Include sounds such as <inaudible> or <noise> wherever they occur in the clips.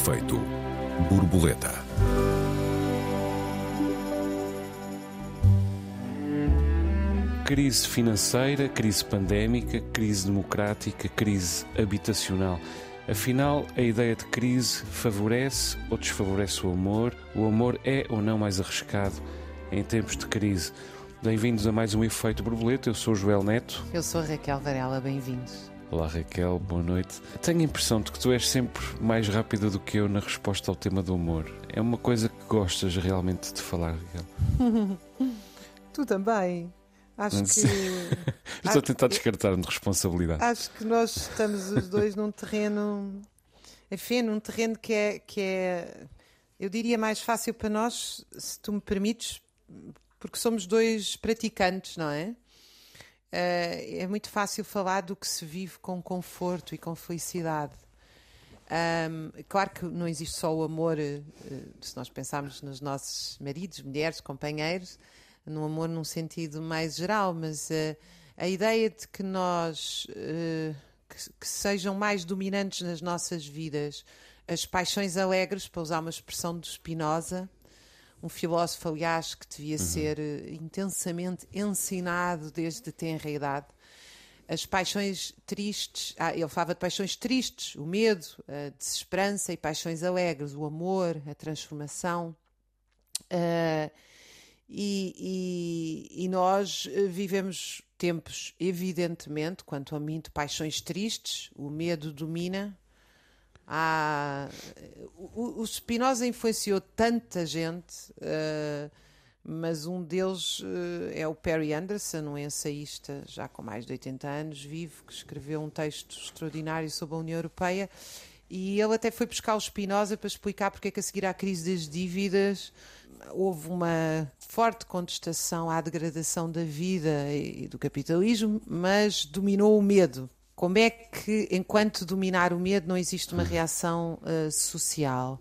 Efeito borboleta. Crise financeira, crise pandémica, crise democrática, crise habitacional. Afinal, a ideia de crise favorece ou desfavorece o amor? O amor é ou não mais arriscado em tempos de crise? Bem-vindos a mais um Efeito Borboleta. Eu sou o Joel Neto. Eu sou a Raquel Varela, bem-vindos. Olá Raquel, boa noite. Tenho a impressão de que tu és sempre mais rápida do que eu na resposta ao tema do amor. É uma coisa que gostas realmente de falar, Raquel. <laughs> tu também. Acho que. <laughs> Estou a tentar descartar-me de responsabilidade. Acho que nós estamos os dois num terreno. Enfim, num terreno que é, que é. Eu diria mais fácil para nós, se tu me permites, porque somos dois praticantes, não é? Uh, é muito fácil falar do que se vive com conforto e com felicidade. Um, claro que não existe só o amor, uh, se nós pensarmos nos nossos maridos, mulheres, companheiros, no amor num sentido mais geral, mas uh, a ideia de que nós que, que, sejam mais dominantes nas nossas vidas as paixões alegres, para usar uma expressão de Spinoza, um filósofo, aliás, que devia uhum. ser uh, intensamente ensinado desde tenra idade. As paixões tristes, ah, ele falava de paixões tristes, o medo, a desesperança e paixões alegres, o amor, a transformação. Uh, e, e, e, nós eh, vivemos tempos, evidentemente, quanto a mim, de paixões tristes, o medo domina, há... o, o Spinoza influenciou tanta gente, uh, mas um deles uh, é o Perry Anderson, um ensaísta já com mais de 80 anos, vivo, que escreveu um texto extraordinário sobre a União Europeia. E ele até foi buscar o Spinoza para explicar porque é que a seguir à crise das dívidas houve uma forte contestação à degradação da vida e do capitalismo, mas dominou o medo como é que, enquanto dominar o medo, não existe uma reação uh, social?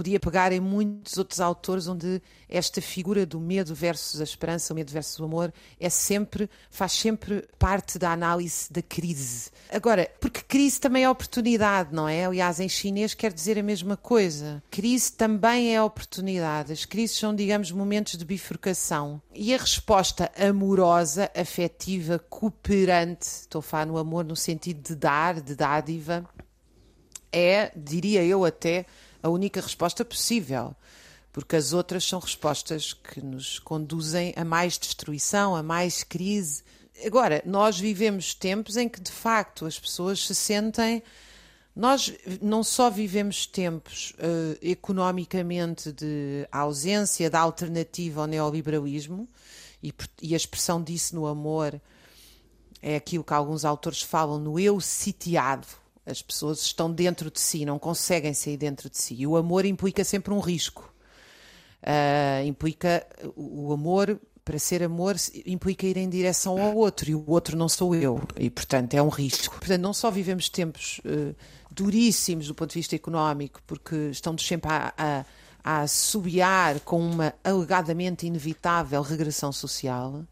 Podia pegar em muitos outros autores onde esta figura do medo versus a esperança, o medo versus o amor, é sempre, faz sempre parte da análise da crise. Agora, porque crise também é oportunidade, não é? Aliás, em chinês quer dizer a mesma coisa. Crise também é oportunidade. As crises são, digamos, momentos de bifurcação. E a resposta amorosa, afetiva, cooperante, estou a falar no amor no sentido de dar, de dádiva, é, diria eu até, a única resposta possível. Porque as outras são respostas que nos conduzem a mais destruição, a mais crise. Agora, nós vivemos tempos em que, de facto, as pessoas se sentem nós não só vivemos tempos uh, economicamente de ausência da alternativa ao neoliberalismo, e, e, a expressão disso no amor é aquilo que alguns autores falam no eu sitiado. As pessoas estão dentro de si, não conseguem sair dentro de si. E o amor implica sempre um risco. Uh, implica o amor para ser amor implica ir em direção ao outro e o outro não sou eu e portanto é um risco. Portanto não só vivemos tempos uh, duríssimos do ponto de vista económico, porque estão-nos sempre a, a, a assobiar com uma alegadamente inevitável regressão social,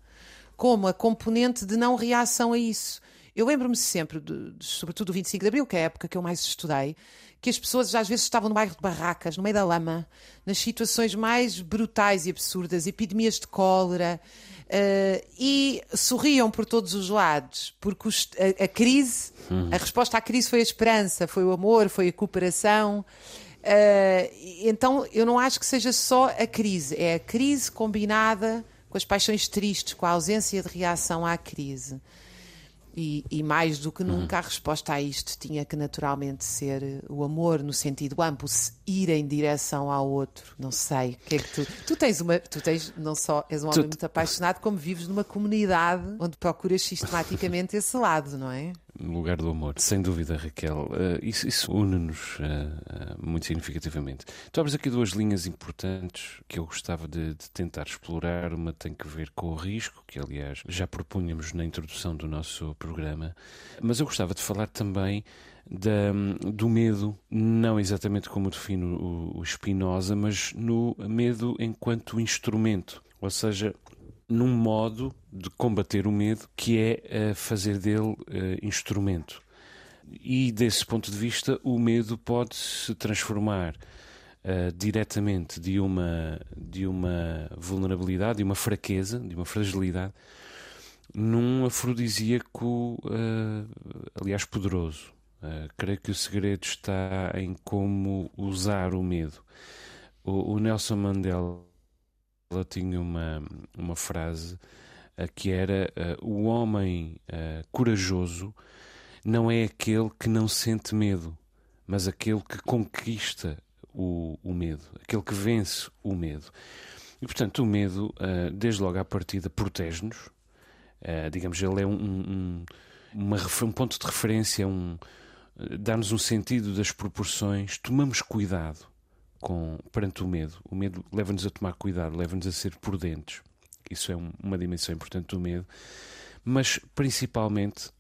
como a componente de não reação a isso. Eu lembro-me sempre, de, de, sobretudo do 25 de Abril, que é a época que eu mais estudei, que as pessoas às vezes estavam no bairro de barracas, no meio da lama, nas situações mais brutais e absurdas, epidemias de cólera, Uh, e sorriam por todos os lados, porque os, a, a, crise, hum. a resposta à crise foi a esperança, foi o amor, foi a cooperação. Uh, então eu não acho que seja só a crise, é a crise combinada com as paixões tristes, com a ausência de reação à crise. E, e, mais do que uhum. nunca, a resposta a isto tinha que naturalmente ser o amor, no sentido amplo, se ir em direção ao outro. Não sei. Que é que tu, tu tens uma. Tu tens, não só és um homem tu... muito apaixonado, como vives numa comunidade onde procuras sistematicamente esse lado, não é? No lugar do amor. Sem dúvida, Raquel. Uh, isso, isso une-nos uh, uh, muito significativamente. Tu abres aqui duas linhas importantes que eu gostava de, de, tentar explorar. Uma tem que ver com o risco, que aliás já propunhamos na introdução do nosso programa, mas eu gostava de falar também da, do medo, não exatamente como defino o, o Spinoza, mas no medo enquanto instrumento. Ou seja, num modo de combater o medo que é uh, fazer dele uh, instrumento. e desse ponto de vista, o medo pode se transformar uh, diretamente de uma, de uma vulnerabilidade, de uma fraqueza, de uma fragilidade, num afrodisíaco, uh, aliás, poderoso. Uh, creio que o segredo está em como usar o medo. O, o Nelson Mandela tinha uma, uma frase uh, que era: O homem corajoso não é aquele que não sente medo, mas aquele que conquista o, o medo, aquele que vence o medo. E portanto, o medo, desde logo à partida, protege-nos digamos, ele é um, um, uma, um ponto de referência, um, dá-nos um sentido das proporções. Tomamos cuidado com, perante o medo. O medo leva-nos a tomar cuidado, leva-nos a ser prudentes. Isso é um, uma dimensão importante do medo. Mas, principalmente,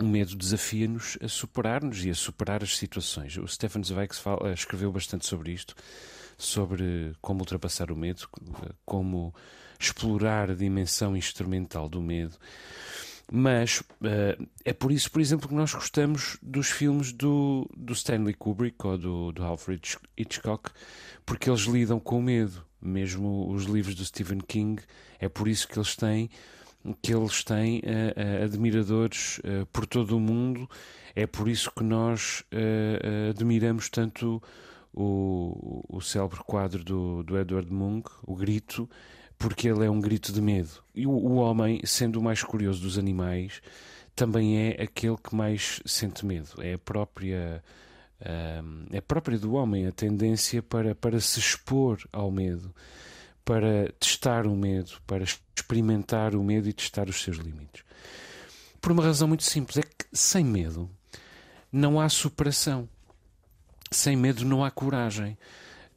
o medo desafia-nos a superar-nos e a superar as situações. O Stefan Zweig fala, escreveu bastante sobre isto, sobre como ultrapassar o medo, como explorar a dimensão instrumental do medo. Mas uh, é por isso, por exemplo, que nós gostamos dos filmes do, do Stanley Kubrick ou do, do Alfred Hitchcock, porque eles lidam com o medo. Mesmo os livros do Stephen King, é por isso que eles têm que eles têm uh, uh, admiradores por todo o mundo. É por isso que nós admiramos tanto o, o célebre quadro do, do Edward Munch, O Grito, porque ele é um grito de medo. E o, o homem, sendo o mais curioso dos animais, também é aquele que mais sente medo. É a própria. é própria do homem a tendência para, para se expor ao medo, para testar o medo, para experimentar o medo e testar os seus limites. Por uma razão muito simples: é que sem medo não há superação. Sem medo não há coragem.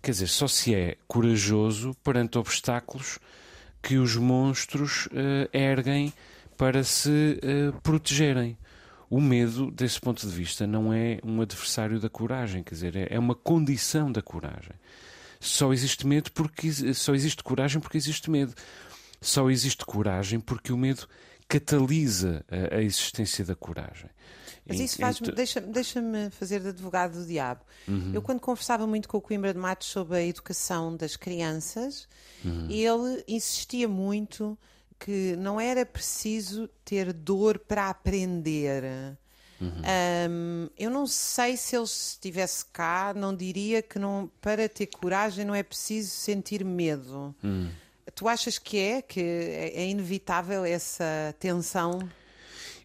Quer dizer, só se é corajoso perante obstáculos que os monstros uh, erguem para se uh, protegerem. O medo, desse ponto de vista, não é um adversário da coragem, quer dizer, é, é uma condição da coragem. Só existe medo porque só existe coragem porque existe medo. Só existe coragem porque o medo catalisa a, a existência da coragem. Mas isso faz-me, deixa-me deixa fazer de advogado do diabo. Uhum. Eu, quando conversava muito com o Coimbra de Matos sobre a educação das crianças, uhum. ele insistia muito que não era preciso ter dor para aprender. Uhum. Um, eu não sei se ele estivesse cá, não diria que não, para ter coragem não é preciso sentir medo. Uhum. Tu achas que é? Que é, é inevitável essa tensão?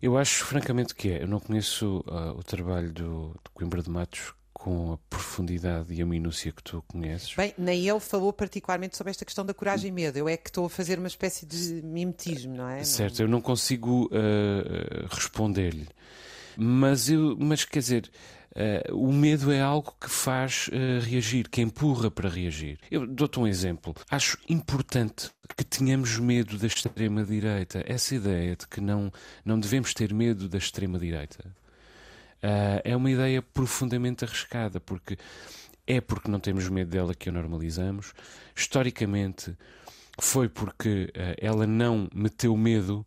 Eu acho francamente que é. Eu não conheço uh, o trabalho do, do Coimbra de Matos com a profundidade e a minúcia que tu conheces. Bem, nem ele falou particularmente sobre esta questão da coragem e medo. Eu é que estou a fazer uma espécie de mimetismo, não é? Certo, eu não consigo uh, responder-lhe. Mas, eu, mas quer dizer, Uh, o medo é algo que faz uh, reagir, que empurra para reagir. Eu dou-te um exemplo. Acho importante que tenhamos medo da extrema-direita. Essa ideia de que não, não devemos ter medo da extrema-direita uh, é uma ideia profundamente arriscada, porque é porque não temos medo dela que a normalizamos. Historicamente, foi porque ela não meteu medo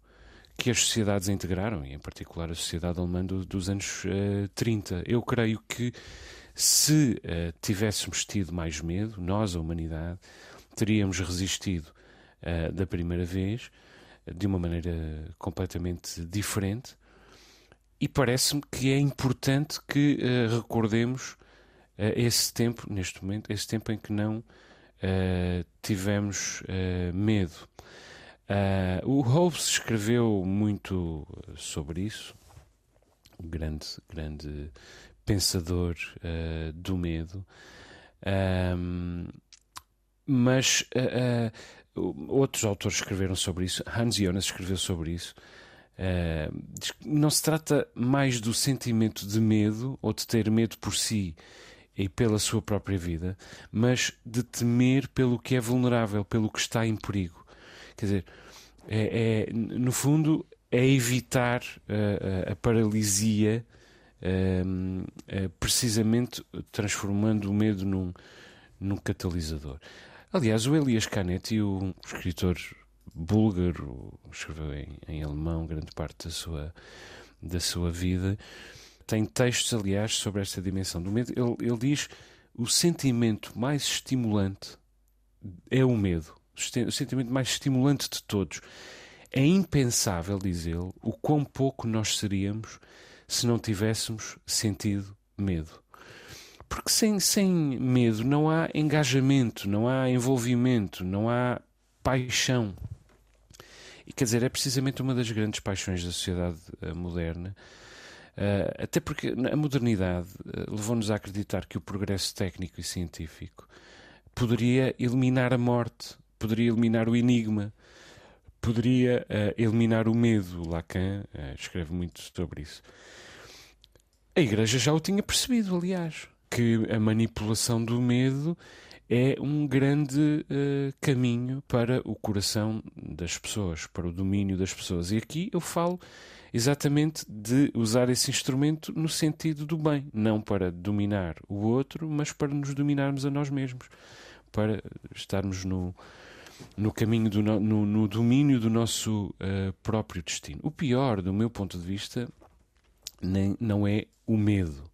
que as sociedades integraram, e em particular a sociedade alemã do, dos anos uh, eh, 30. Eu creio que se uh, tivéssemos tido mais medo, nós, a humanidade, teríamos resistido uh, da primeira vez de uma maneira completamente diferente. E parece-me que é importante que recordemos esse tempo, neste momento, esse tempo em que não tivemos medo. Uh, o Hobbes escreveu muito sobre isso, um grande, grande pensador uh, do medo, mas uh, outros autores escreveram sobre isso. Hans Jonas escreveu sobre isso. não se trata mais do sentimento de medo ou de ter medo por si e pela sua própria vida, mas de temer pelo que é vulnerável, pelo que está em perigo. Quer dizer, é, é no fundo, é evitar uh, a paralisia, uh, uh, precisamente transformando o medo num, num catalisador. Aliás, o Elias Canetti, o escritor búlgaro, escreveu em, em, alemão grande parte da sua, da sua vida, tem textos, aliás, sobre esta dimensão do medo. Ele, ele diz o sentimento mais estimulante é o medo. O sentimento mais estimulante de todos. É impensável, diz ele, o quão pouco nós seríamos se não tivéssemos sentido medo. Porque sem, sem medo não há engajamento, não há envolvimento, não há paixão. E quer dizer, é precisamente uma das grandes paixões da sociedade uh, moderna. Uh, até porque a modernidade uh, levou-nos a acreditar que o progresso técnico e científico poderia eliminar a morte, poderia eliminar o enigma, poderia eliminar o medo. Lacan escreve muito sobre isso. A Igreja já o tinha percebido, aliás, que a manipulação do medo é um grande uh, caminho para o coração das pessoas, para o domínio das pessoas. E aqui eu falo exatamente de usar esse instrumento no sentido do bem, não para dominar o outro, mas para nos dominarmos a nós mesmos, para estarmos no, no caminho do no, no, no domínio do nosso uh, próprio destino. O pior, do meu ponto de vista, nem, não é o medo.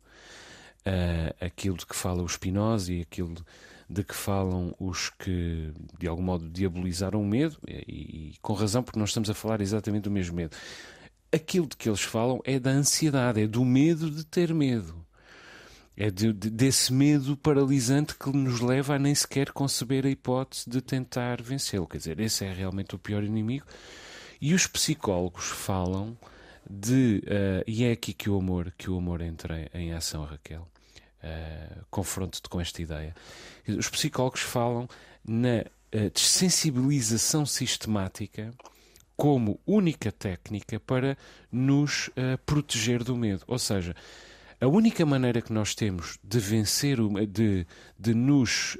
Uh, aquilo de que fala o Spinoza e aquilo de, que falam os que de algum modo diabolizaram o medo, e, e, com razão, porque nós estamos a falar exatamente do mesmo medo. Aquilo de que eles falam é da ansiedade, é do medo de ter medo. É de, de, desse medo paralisante que nos leva a nem sequer conceber a hipótese de tentar vencê-lo. Quer dizer, esse é realmente o pior inimigo. E os psicólogos falam de. Uh, e é aqui que o amor, que o amor entra em ação, Raquel. Uh, confronto-te com esta ideia. Os psicólogos falam na uh, desensibilização sistemática como única técnica para nos proteger do medo. Ou seja, a única maneira que nós temos de vencer, de, de nos.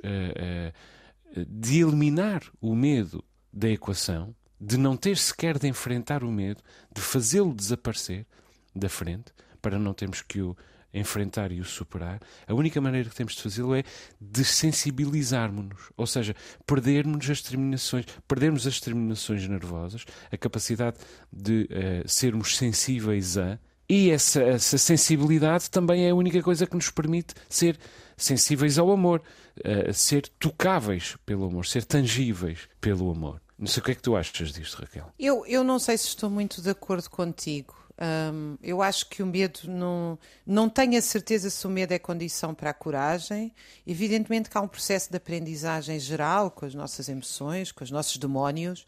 de eliminar o medo da equação de não ter sequer de enfrentar o medo, de fazê-lo desaparecer da frente, para não termos que o enfrentar e o superar, a única maneira que temos de fazê-lo é desensibilizarmos-nos, ou seja, perdermos as terminações, perdermos as terminações nervosas, a capacidade de uh, sermos sensíveis a, e essa, essa, sensibilidade também é a única coisa que nos permite ser sensíveis ao amor, uh, ser tocáveis pelo amor, ser tangíveis pelo amor. Não sei o que é que tu achas disto, Raquel. Eu, eu não sei se estou muito de acordo contigo. Um, eu acho que o medo não, não tenho a certeza se o medo é condição para a coragem. Evidentemente que há um processo de aprendizagem geral com as nossas emoções, com os nossos demónios,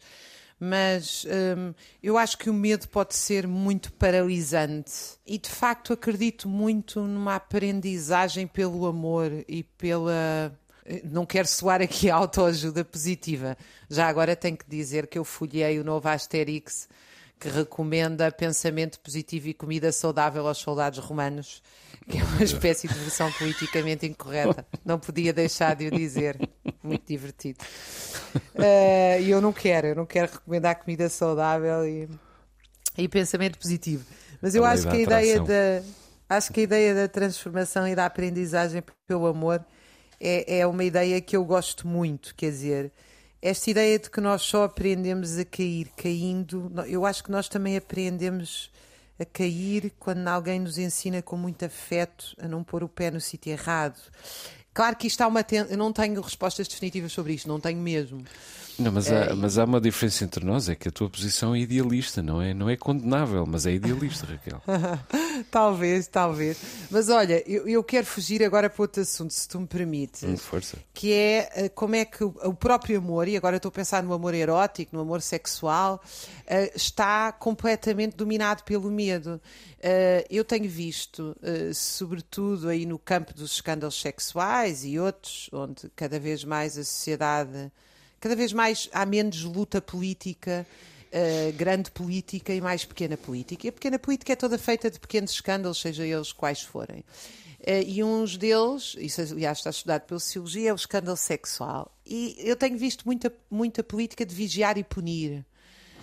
mas um, eu acho que o medo pode ser muito paralisante e de facto acredito muito numa aprendizagem pelo amor e pela não quero soar aqui autoajuda positiva. Já agora tenho que dizer que eu folhei o novo Asterix que recomenda pensamento positivo e comida saudável aos soldados romanos, que é uma espécie de versão politicamente incorreta. Não podia deixar de o dizer. Muito divertido. <laughs> Eh, e uh, eu não quero, eu não quero recomendar comida saudável e, e pensamento positivo. Mas eu acho que a ideia da acho que a ideia da transformação e da aprendizagem pelo amor é, é uma ideia que eu gosto muito, quer dizer, esta ideia de que nós só aprendemos a cair caindo, eu acho que nós também aprendemos a cair quando alguém nos ensina com muito afeto a não pôr o pé no sítio errado. Claro que isto há uma. Ten... Eu não tenho respostas definitivas sobre isto, não tenho mesmo. Não, mas, é, há, mas há uma diferença entre nós, é que a tua posição é idealista, não é, não é condenável, mas é idealista, Raquel. <laughs> talvez, talvez. Mas olha, eu, eu, quero fugir agora para outro assunto, se tu me permites. Hum, força. Que é eh, como é que o próprio amor, e agora estou a pensar no amor erótico, no amor sexual, eh, está completamente dominado pelo medo. Eh, eu tenho visto, sobretudo aí no campo dos escândalos sexuais e outros, onde cada vez mais a sociedade cada vez mais há menos luta política. Uh, grande política e mais pequena política. E a pequena política é toda feita de pequenos escândalos, seja eles quais forem. Uh, e uns deles, isso aliás está estudado pela sociologia, é o escândalo sexual. E eu tenho visto muita, muita política de vigiar e punir.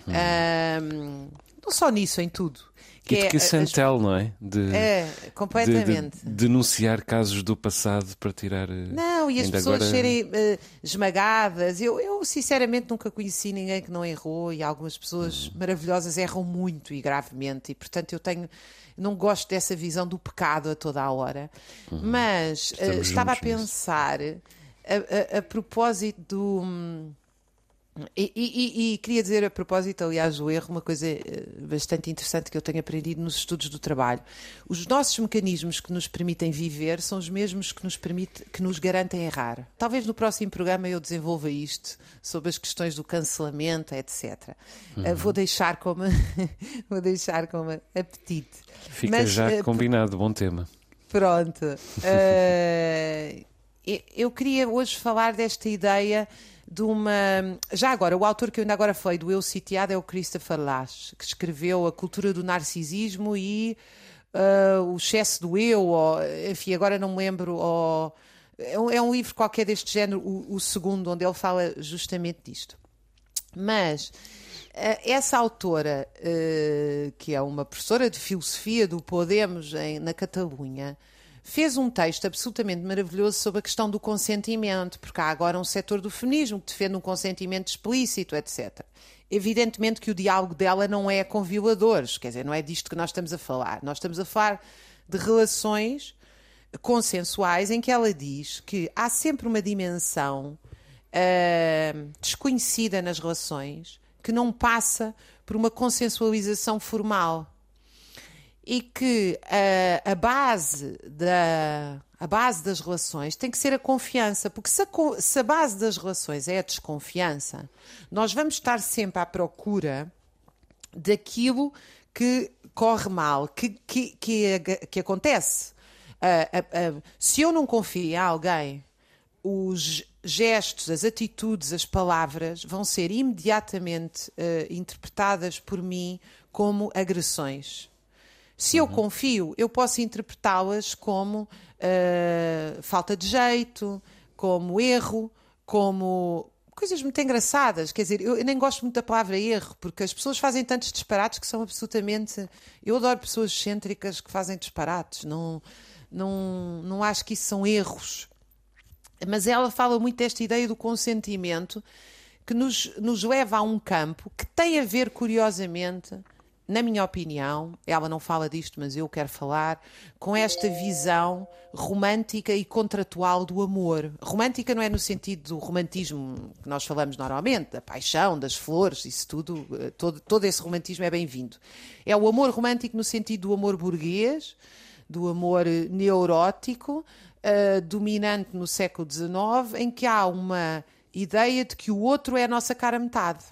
Hum. não só nisso, em tudo. Que Educação é, não é? De, é, completamente. De, de, denunciar casos do passado para tirar. Eh, não, e as pessoas agora... serem uh, esmagadas. Eu, eu, sinceramente, nunca conheci ninguém que não errou e algumas pessoas uhum. maravilhosas erram muito e gravemente. E, portanto, eu tenho. Não gosto dessa visão do pecado a toda a hora. Uhum. Mas uh, estava a pensar, a, a, a propósito do. E, e, e, queria dizer a propósito, aliás, o erro, uma coisa eh, bastante interessante que eu tenho aprendido nos estudos do trabalho. Os nossos mecanismos que nos permitem viver são os mesmos que nos, permite, que nos garantem errar. Talvez no próximo programa eu desenvolva isto sobre as questões do cancelamento, etc. Eh, uhum. vou deixar como <laughs> vou deixar como apetite. Fica Mas, já uh, combinado, bom tema. Pronto. Uh, <laughs> eu queria hoje falar desta ideia de uma. Já agora, o autor que eu ainda agora falei do Eu Sitiado é o Christopher Lash, que escreveu A Cultura do Narcisismo e uh, O Excesso do Eu, ou, enfim, agora não me lembro. Ou, é, um, é um livro qualquer deste género, o, o segundo, onde ele fala justamente disto. Mas uh, essa autora, uh, que é uma professora de filosofia do Podemos em, na Catalunha, fez um texto absolutamente maravilhoso sobre a questão do consentimento, porque há agora um setor do feminismo que defende um consentimento explícito, etc. Evidentemente que o diálogo dela não é com violadores, quer dizer, não é disto que nós estamos a falar. Nós estamos a falar de relações consensuais em que ela diz que há sempre uma dimensão uh, desconhecida nas relações que não passa por uma consensualização formal e que a, a, base da, a base das relações tem que ser a confiança, porque se a, se a base das relações é a desconfiança, nós vamos estar sempre à procura daquilo que corre mal, que, que, que, que acontece. Uh, uh, uh, se eu não confio em alguém, os gestos, as atitudes, as palavras vão ser imediatamente interpretadas por mim como agressões. Se eu uhum. confio, eu posso interpretá-las como uh, falta de jeito, como erro, como coisas muito engraçadas. Quer dizer, eu nem gosto muito da palavra erro, porque as pessoas fazem tantos disparates que são absolutamente. Eu adoro pessoas excêntricas que fazem disparates. Não, não, não acho que isso são erros. Mas ela fala muito desta ideia do consentimento que nos, nos leva a um campo que tem a ver, curiosamente, na minha opinião, ela não fala disto, mas eu quero falar, com esta visão romântica e contratual do amor. Romântica não é no sentido do romantismo que nós falamos normalmente, da paixão, das flores, isso tudo, eh, todo, todo esse romantismo é bem-vindo. É o amor romântico no sentido do amor burguês, do amor eh, neurótico, uh, dominante no século XIX, em que há uma ideia de que o outro é a nossa cara metade.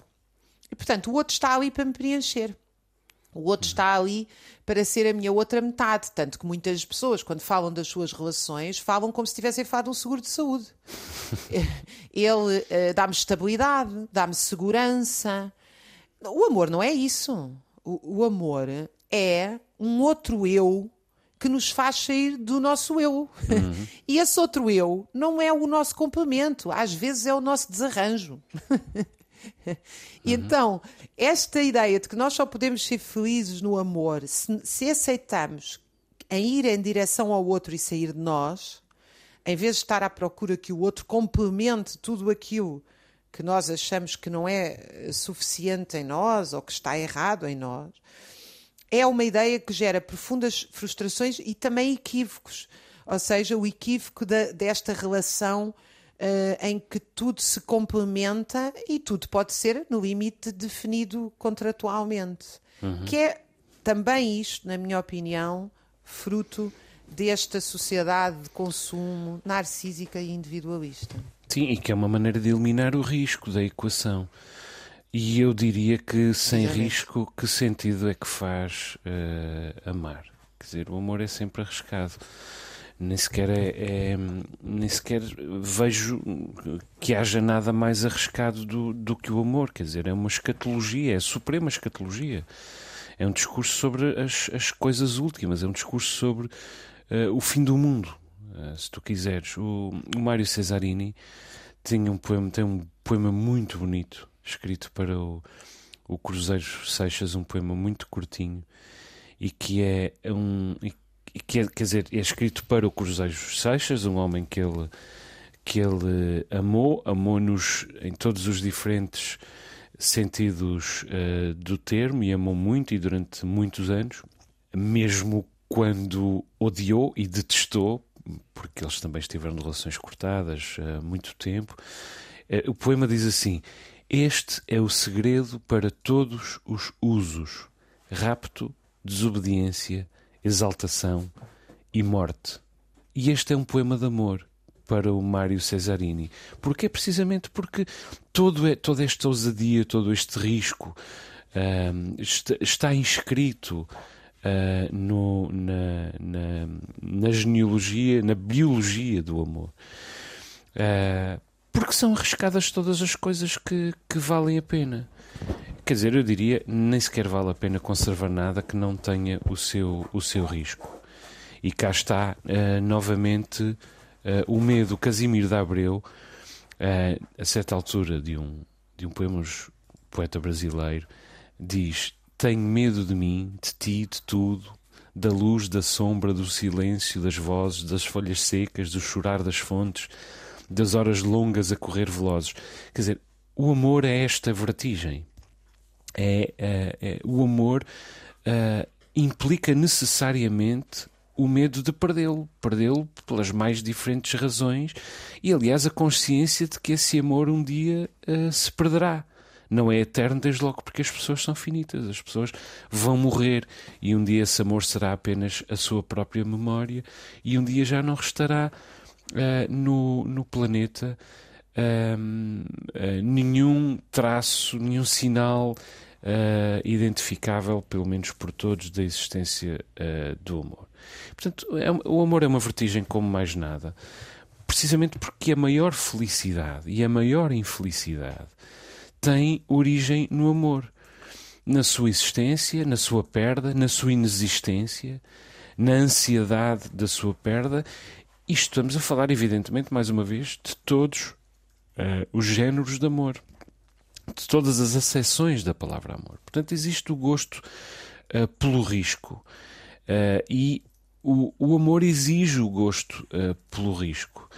E, portanto, o outro está ali para me preencher. O outro está ali para ser a minha outra metade. Tanto que muitas pessoas, quando falam das suas relações, falam como se tivessem falado de um seguro de saúde. <laughs> Ele uh, dá-me estabilidade, dá-me segurança. O amor não é isso. O, o amor é um outro eu que nos faz sair do nosso eu. Uhum. <laughs> E esse outro eu não é o nosso complemento, às vezes é o nosso desarranjo. <laughs> uhum. <laughs> então, esta ideia de que nós só podemos ser felizes no amor se, se aceitamos em ir em direção ao outro e sair de nós, em vez de estar à procura que o outro complemente tudo aquilo que nós achamos que não é eh, suficiente em nós ou que está errado em nós, é uma ideia que gera profundas frustrações e também equívocos. Ou seja, o equívoco desta relação uh, em que tudo se complementa e tudo pode ser, no limite, definido contratualmente. Uhum. Que é também isto, na minha opinião, fruto desta sociedade de consumo narcísica e individualista. Sim, e que é uma maneira de eliminar o risco da equação. E eu diria que sem risco, que sentido é que faz uh, amar? Quer dizer, o amor é sempre arriscado nem sequer é, é, nem sequer vejo que haja nada mais arriscado do, do que o amor, quer dizer, é uma escatologia, é a suprema escatologia. É um discurso sobre as, as coisas últimas, é um discurso sobre uh, o fim do mundo, uh, se tu quiseres. O, o Mário Cesarini tinha um poema, tem um poema muito bonito escrito para o, o Cruzeiro Seixas, um poema muito curtinho e que é um. E que é, quer dizer, é escrito para o Cruzeiro Seixas, um homem que ele, que ele amou, amou-nos em todos os diferentes sentidos uh, do termo e amou muito e durante muitos anos, mesmo quando odiou e detestou, porque eles também estiveram relações cortadas há uh, muito tempo. Uh, o poema diz assim: Este é o segredo para todos os usos: rapto, desobediência, exaltação e morte. E este é um poema de amor para o Mário Cesarini. Porque é precisamente porque todo é, toda esta ousadia, todo este risco está, está, inscrito uh, no, na, na, na, genealogia, na biologia do amor. Uh, porque são arriscadas todas as coisas que, que valem a pena. Quer dizer, eu diria, nem sequer vale a pena conservar nada que não tenha o seu, o seu risco. E cá está uh, novamente uh, o medo. Casimiro de Abreu, uh, a certa altura de um, de um poema poeta brasileiro, diz: Tenho medo de mim, de ti, de tudo, da luz, da sombra, do silêncio, das vozes, das folhas secas, do chorar das fontes, das horas longas a correr velozes. Quer dizer, o amor é esta vertigem é, é, é o amor uh, implica necessariamente o medo de perdê-lo, perdê-lo pelas mais diferentes razões e, aliás, a consciência de que esse amor um dia uh, se perderá. Não é eterno, desde logo, porque as pessoas são finitas, as pessoas vão morrer e um dia esse amor será apenas a sua própria memória e um dia já não restará uh, no, no planeta uh, nenhum traço, nenhum sinal uh, identificável, pelo menos por todos, da existência uh, do amor. Portanto, é, o amor é uma vertigem como mais nada, precisamente porque a maior felicidade e a maior infelicidade têm origem no amor. Na sua existência, na sua perda, na sua inexistência, na ansiedade da sua perda. E estamos a falar, evidentemente, mais uma vez, de todos uh, os géneros de amor de todas as acessões da palavra amor. Portanto, existe o gosto uh, pelo risco uh, e o, o, amor exige o gosto uh, pelo risco.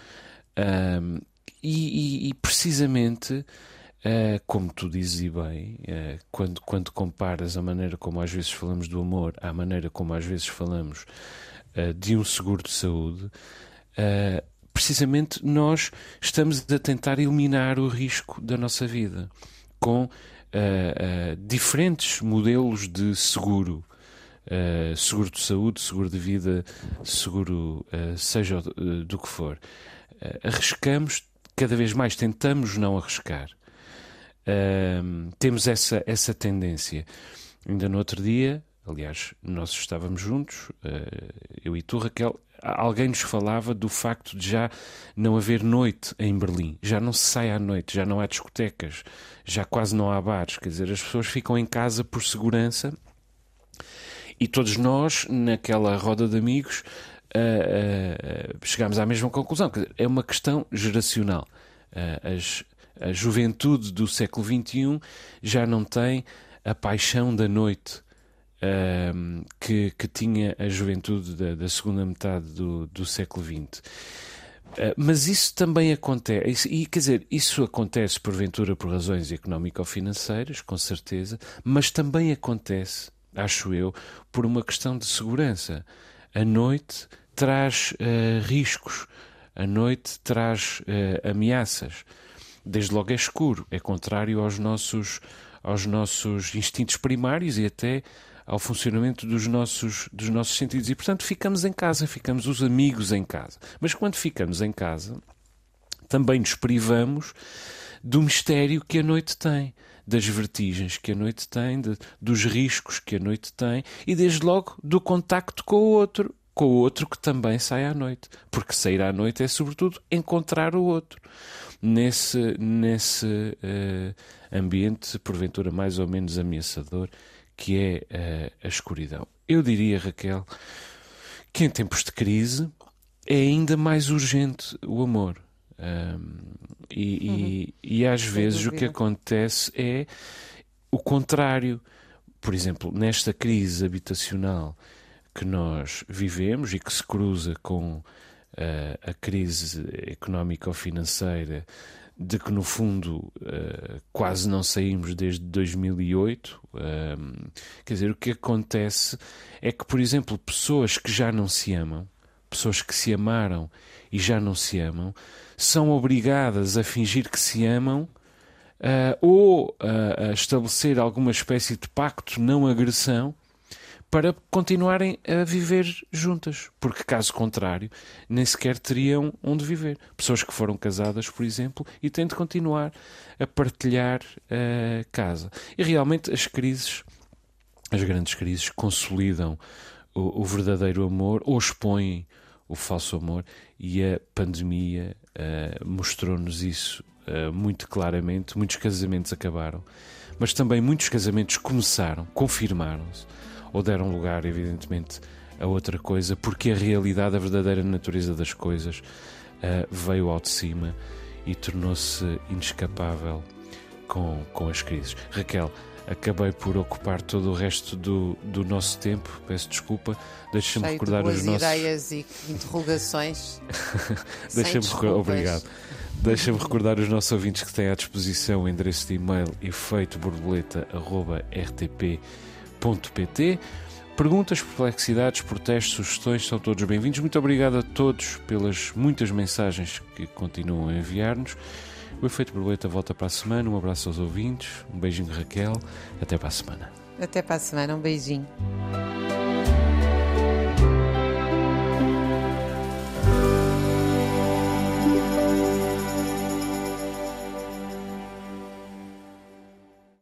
E, e, e, precisamente, como tu dizes e bem, quando, quando comparas a maneira como às vezes falamos do amor à maneira como às vezes falamos de um seguro de saúde, precisamente nós estamos a tentar eliminar o risco da nossa vida com uh, uh, diferentes modelos de seguro. Uh, seguro de saúde, seguro de vida, seguro seja do que for. arriscamos cada vez mais, tentamos não arriscar. temos essa, essa tendência. Ainda no outro dia, aliás, nós estávamos juntos, eu e tu, Raquel, alguém nos falava do facto de já não haver noite em Berlim. Já não se sai à noite, já não há discotecas, já quase não há bares. Quer dizer, as pessoas ficam em casa por segurança e todos nós, naquela roda de amigos, uh, uh, chegámos à mesma conclusão. Dizer, é uma questão geracional. Uh, as, a juventude do século XXI já não tem a paixão da noite uh, que, que, tinha a juventude da, da segunda metade do, do século XX. Uh, mas isso também acontece, e quer dizer, isso acontece porventura por razões económico-financeiras, com certeza, mas também acontece, acho eu, por uma questão de segurança. A noite traz uh, riscos, a noite traz uh, ameaças. Desde logo é escuro, é contrário aos nossos, aos nossos instintos primários e até ao funcionamento dos nossos, dos nossos sentidos. E, portanto, ficamos em casa, ficamos os amigos em casa. Mas quando ficamos em casa, também nos privamos do mistério que a noite tem, das vertigens que a noite tem, de, dos riscos que a noite tem e, desde logo, do contacto com o outro, com o outro que também sai à noite. Porque sair à noite é, sobretudo, encontrar o outro. Nesse, nesse uh, ambiente, porventura mais ou menos ameaçador, que é uh, a escuridão. Eu diria, Raquel, que em tempos de crise é ainda mais urgente o amor. Um, e, uhum. e, e, às vezes o que acontece é o o contrário. Por exemplo, nesta crise habitacional que nós vivemos e que se cruza com uh, a crise económico-financeira de que no fundo uh, quase não saímos desde 2008. Uh, quer dizer, o que acontece é que, por exemplo, pessoas que já não se amam, pessoas que se amaram e já não se amam, são obrigadas a fingir que se amam uh, ou a estabelecer alguma espécie de pacto não agressão para continuarem a viver juntas, porque caso contrário, nem sequer teriam onde viver. Pessoas que foram casadas, por exemplo, e têm de continuar a partilhar a casa. E realmente as crises, as grandes crises, consolidam o, o verdadeiro amor ou expõem o falso amor, e a pandemia uh, mostrou-nos isso uh, muito claramente. Muitos casamentos acabaram, mas também muitos casamentos começaram, confirmaram-se ou deram lugar, evidentemente, a outra coisa, porque a realidade, a verdadeira natureza das coisas uh, veio ao de cima e tornou-se inescapável com, com as crises. Raquel, acabei por ocupar todo o resto do, do nosso tempo, peço desculpa. Deixa-me recordar de os nossos. ideias e interrogações. <laughs> Deixa-me recordar. Obrigado. Deixa-me recordar os nossos ouvintes que têm à disposição o endereço de e-mail efeitoborboleta.rtp.com pt Perguntas, perplexidades, protestos, sugestões são todos bem-vindos. Muito obrigado a todos pelas muitas mensagens que continuam a enviar-nos. O Efeito Borboleta volta para a semana. Um abraço aos ouvintes, um beijinho, Raquel. Até para a semana. Até para a semana, um beijinho.